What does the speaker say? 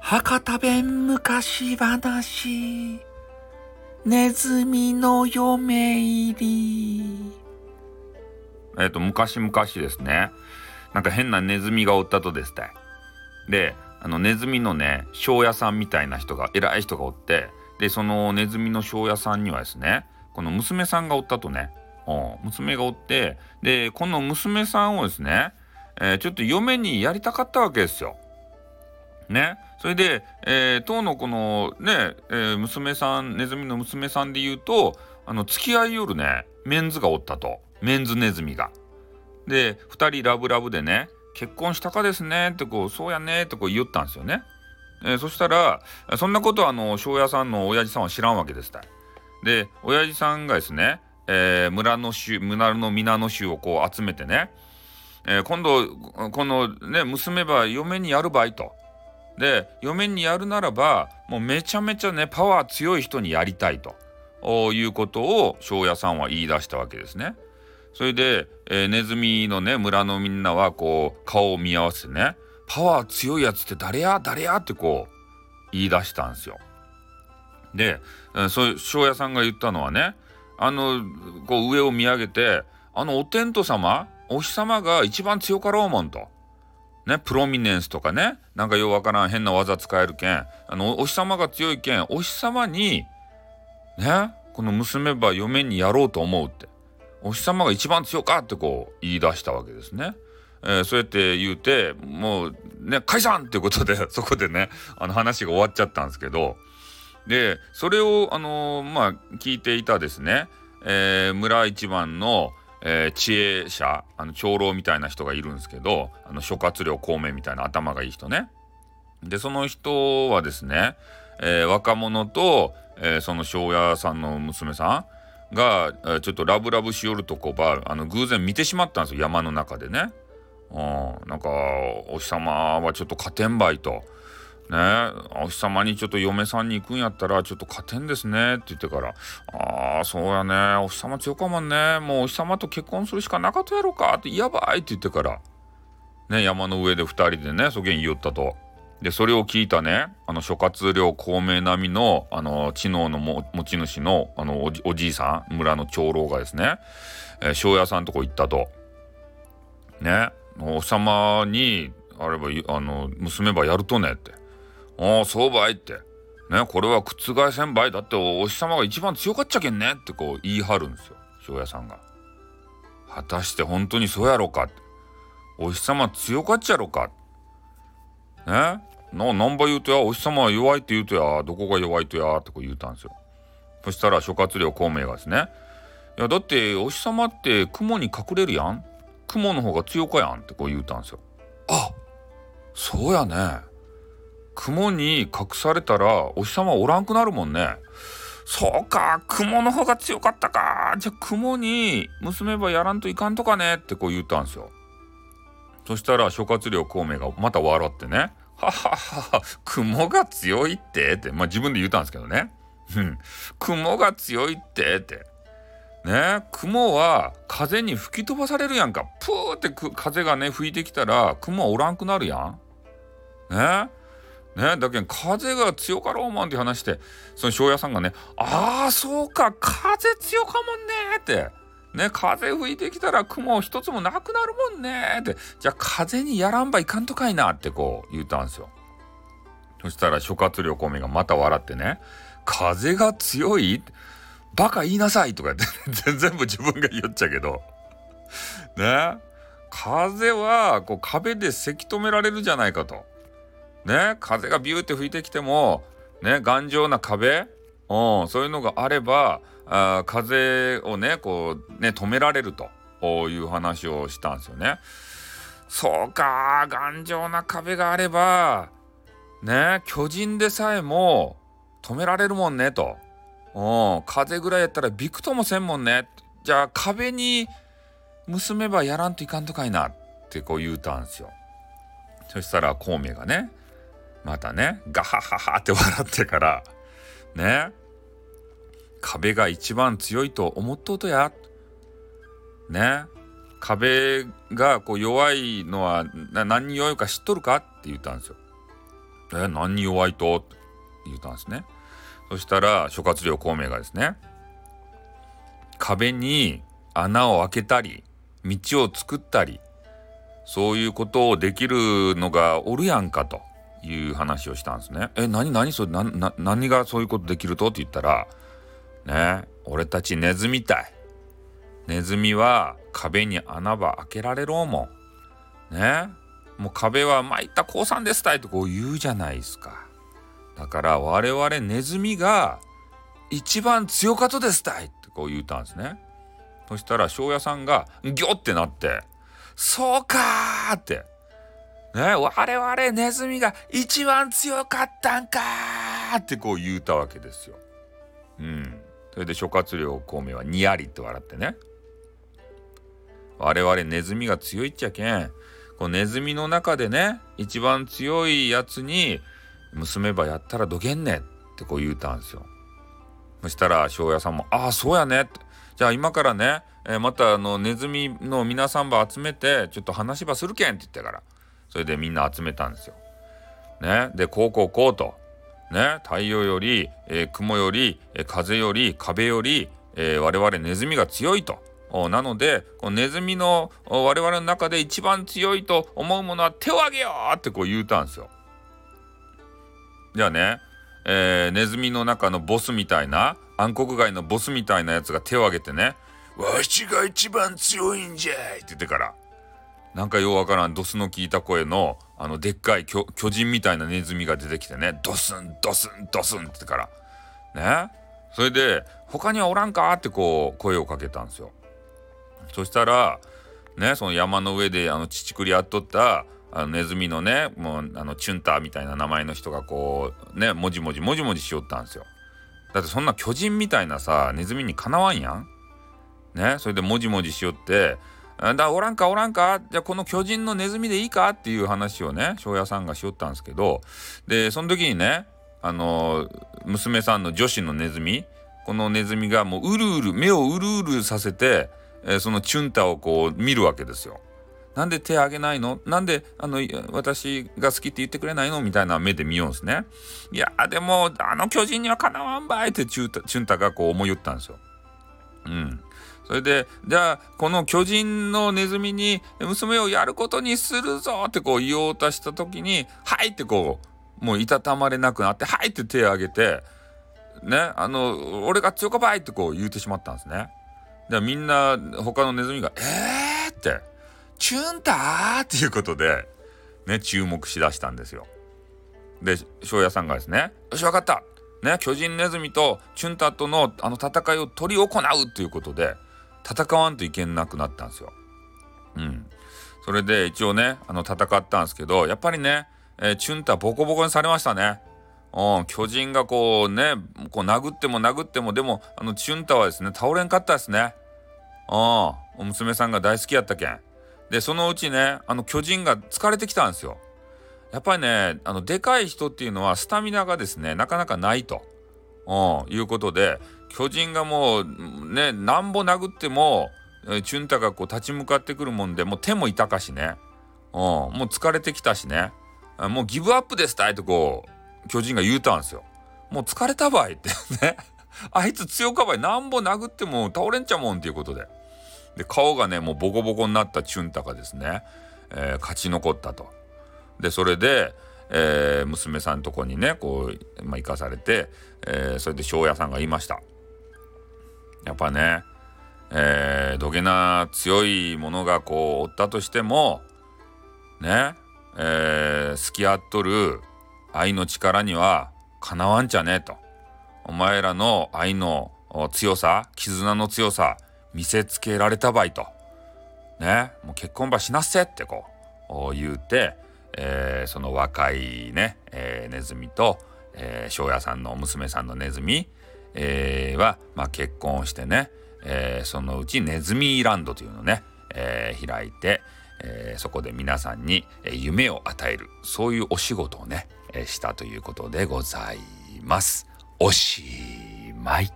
博多弁昔話。ネズミの嫁入り。えっ、と昔々ですね。なんか変なネズミがおったとですたいであのネズミのね庄屋さんみたいな人が偉い人がおって。でそのネズミの庄屋さんにはですねこの娘さんがおったとね、娘がおってでこの娘さんをですね、えー、ちょっと嫁にやりたかったわけですよ。ね、それで、えー、当のこのね、えー、娘さんネズミの娘さんで言うとあの付き合いよるねメンズがおったとメンズネズミが。で2人ラブラブでね結婚したかですねってこうそうやねってこう言ったんですよね。えー、そしたらそんなことはあの庄屋さんの親父さんは知らんわけですたで親父さんがですね、えー、村の州村の皆の衆をこう集めてね、えー、今度このね娘ば嫁にやるばいと。で嫁にやるならばもうめちゃめちゃねパワー強い人にやりたいということを庄屋さんは言い出したわけですね。それで、えー、ネズミのね村のみんなはこう顔を見合わせてねパワー強いやつって誰や？誰や？ってこう言い出したんですよ。で、庄屋さんが言ったのはねあのこう上を見上げてあのお天道様お日様が一番強かろうもんと。ね、プロミネンスとかね。なんかようわからん変な技使えるけんあのお日様が強いけんお日様にねこの娘ば嫁にやろうと思うって。お日様が一番強かってこう言い出したわけですね。えー、そうやって言うてもうね解散っていうことでそこでねあの話が終わっちゃったんですけど。でそれをあのー、まあ聞いていたですね、えー、村一番の、えー、知恵者あの長老みたいな人がいるんですけどあの諸葛亮孔明みたいな頭がいい人ね。でその人はですね、え若者と、えその庄屋さんの娘さんがちょっとラブラブしよるとこばあの偶然見てしまったんですよ山の中でね。うん、なんかお日様はちょっと勝てんばいと。ねお日様にちょっと嫁さんに行くんやったらちょっと勝てんですねって言ってから「ああそうやねお日様強かもんねもうお日様と結婚するしかなかったやろか」って「やばい」って言ってからね山の上で2人でねそげん言ったと。でそれを聞いたねあの諸葛亮孔明並みのあの知能の持ち主のあのおじいさん村の長老がですね、えー、庄屋さんとこ行ったと。ねお日様にあればあの娘ばやるとねって「ああそうばい」って「ねこれは覆せんばい。だってお日様が一番強かっちゃけんね」ってこう言い張るんですよ。庄屋さんが。果たして本当にそうやろか。お日様強かっちゃろか。ねな何ば言うとや。お日様は弱いって言うとや。どこが弱いとや。ってこう言うたんですよ。そしたら諸葛亮孔明がですね「いやだってお日様って雲に隠れるやん。雲の方が強かやん」ってこう言うたんですよ。あそうやね。雲に隠されたらお日様おらんくなるもんね。そうか雲の方が強かったか。じゃあ雲に娘ばやらんといかんとかね。ってこう言ったんですよ。そしたら諸葛亮孔明がまた笑ってね「ははは雲が強いって」ってまあ自分で言ったんですけどね「うん。雲が強いって」って。ね雲は風に吹き飛ばされるやんか。プーって風がね吹いてきたら雲はおらんくなるやん。ね。ねだけど風が強かろうもんって話してその庄屋さんがね「ああそうか風強かもんね」ってね、風吹いてきたら雲一つもなくなるもんねって、じゃあ風にやらんばいかんとかいなってこう言ったんですよ。そしたら諸葛亮孔明がまた笑ってね、風が強い？バカ言いなさいとか言って 全部自分が言っちゃうけど。ね。風はこう壁でせき止められるじゃないかと。ね。風がビューって吹いてきても、ね、頑丈な壁、うん、そういうのがあれば、あ風をねこうね止められるという話をしたんですよね。そうか頑丈な壁があればね巨人でさえも止められるもんねと。うん風ぐらいやったらびくともせんもんね。じゃあ壁に娘ばやらんといかんとかいなってこう言うたんですよ。そしたら孔明がねまたねガハハハって笑ってからね壁が一番強いと思っとうとや。ね。壁がこう弱いのは何に弱いか知っとるか?」って言ったんですよ。え何に弱いと?」って言ったんですね。そしたら諸葛亮孔明がですね壁に穴を開けたり道を作ったりそういうことをできるのがおるやんかという話をしたんですね。え何何それな何がそういうことできると？って言ったらね俺たちネズミたい。ネズミは壁に穴ば開けられろもん。ねもう壁は参った降参ですたいとこう言うじゃないですか。だから我々ネズミが一番強かとですたいってこう言うたんですね。そしたら庄屋さんがギョってなって「そうか!」って。ね、我々ネズミが一番強かったんかってこう言うたわけですよ。うん。それで諸葛亮孔明はにやりって笑ってね。我々ネズミが強いっちゃけんこのネズミの中でね一番強いやつに娘ばやったらどげんねってこう言うたんですよ。そしたら庄屋さんも「ああそうやね」って「じゃあ今からね、えー、またあのネズミの皆さんば集めてちょっと話ばするけん」って言ってからそれでみんな集めたんですよ。ね、でこうこうこうと。ね、太陽より、えー、雲より、えー、風より壁より、えー、我々ネズミが強いと。なのでこのネズミの我々の中で一番強いと思うものは手を挙げようってこう言うたんですよ。じゃあね、えー、ネズミの中のボスみたいな暗黒街のボスみたいなやつが手を挙げてね「わしが一番強いんじゃい」って言ってからなんかようわからんドスの効いた声のあのでっかい巨人みたいなネズミが出てきてねドスンドスンドスンって言ってからね？それで「他にはおらんか?」ってこう声をかけたんですよ。そしたらねその山の上であの乳くりやっとったあのネズミのねもうあのチュンターみたいな名前の人がこうねもじもじもじもじしよったんですよ。だってそんな巨人みたいなさネズミにかなわんやん。ね？それでもじもじしよって「だおらんかおらんかじゃあこの巨人のネズミでいいか?」っていう話をね庄屋さんがしよったんですけどでその時にねあの娘さんの女子のネズミこのネズミがもううるうる目をうるうるさせてえー、そのチュンタをこう見るわけですよ。なんで手あげないの？なんであの私が好きって言ってくれないの？みたいな目で見ようんですね。いやでもあの巨人にはかなわんばいってチュンタがこう思い言ったんですよ。うん。それでじゃあこの巨人のネズミに娘をやることにするぞってこう言おうとした時に「はい」ってこうもういたたまれなくなって「はい」って手を挙げてねあの俺が強かばいってこう言うてしまったんですね。でみんな他のネズミが「えー!」って「チュンター!」っていうことでね注目しだしたんですよ。で庄屋さんがですね「よし分かったね巨人ネズミとチュンタとのあの戦いを執り行うっていうことで戦わんといけなくなったんですよ。うん。それで一応ねあの戦ったんですけどやっぱりね、えー、チュンタボコボコにされましたね。うん、巨人がこうねこう殴っても殴ってもでもあのチュンタはですね倒れんかったですね。うん、娘さんが大好きやったけん。でそのうちねあの巨人が疲れてきたんですよ。やっぱりねあのでかい人っていうのはスタミナがですねなかなかないと、うん、いうことで巨人がもうねなんぼ殴ってもチュンタがこう立ち向かってくるもんでもう手も痛かしね、うん、もう疲れてきたしねもうギブアップですたいとこう巨人が言うたんですよ。もう疲れたばいってね。あいつ強かばい。なんぼ殴っても倒れんちゃもんっていうことで。で、顔がね、もうボコボコになったチュンタがですね、えー、勝ち残ったと。で、それで、えー、娘さんとこにね、こう、まあ、行かされて、えー、それで庄屋さんがいました。やっぱね、えー、どげな強いものがこうおったとしてもね、えー、好き合っとる愛の力にはかなわんちゃねえと。お前らの愛の強さ、絆の強さ、見せつけられたばいと。ね、もう結婚ばしなっせってこう言うて、えー、その若いね、えー、ネズミと、えー、庄屋さんの娘さんのネズミ、えー、は、まあ、結婚をしてね、えー、そのうちネズミランドというのをね、えー、開いて、えー、そこで皆さんに夢を与えるそういうお仕事をねしたということでございます。おしまい。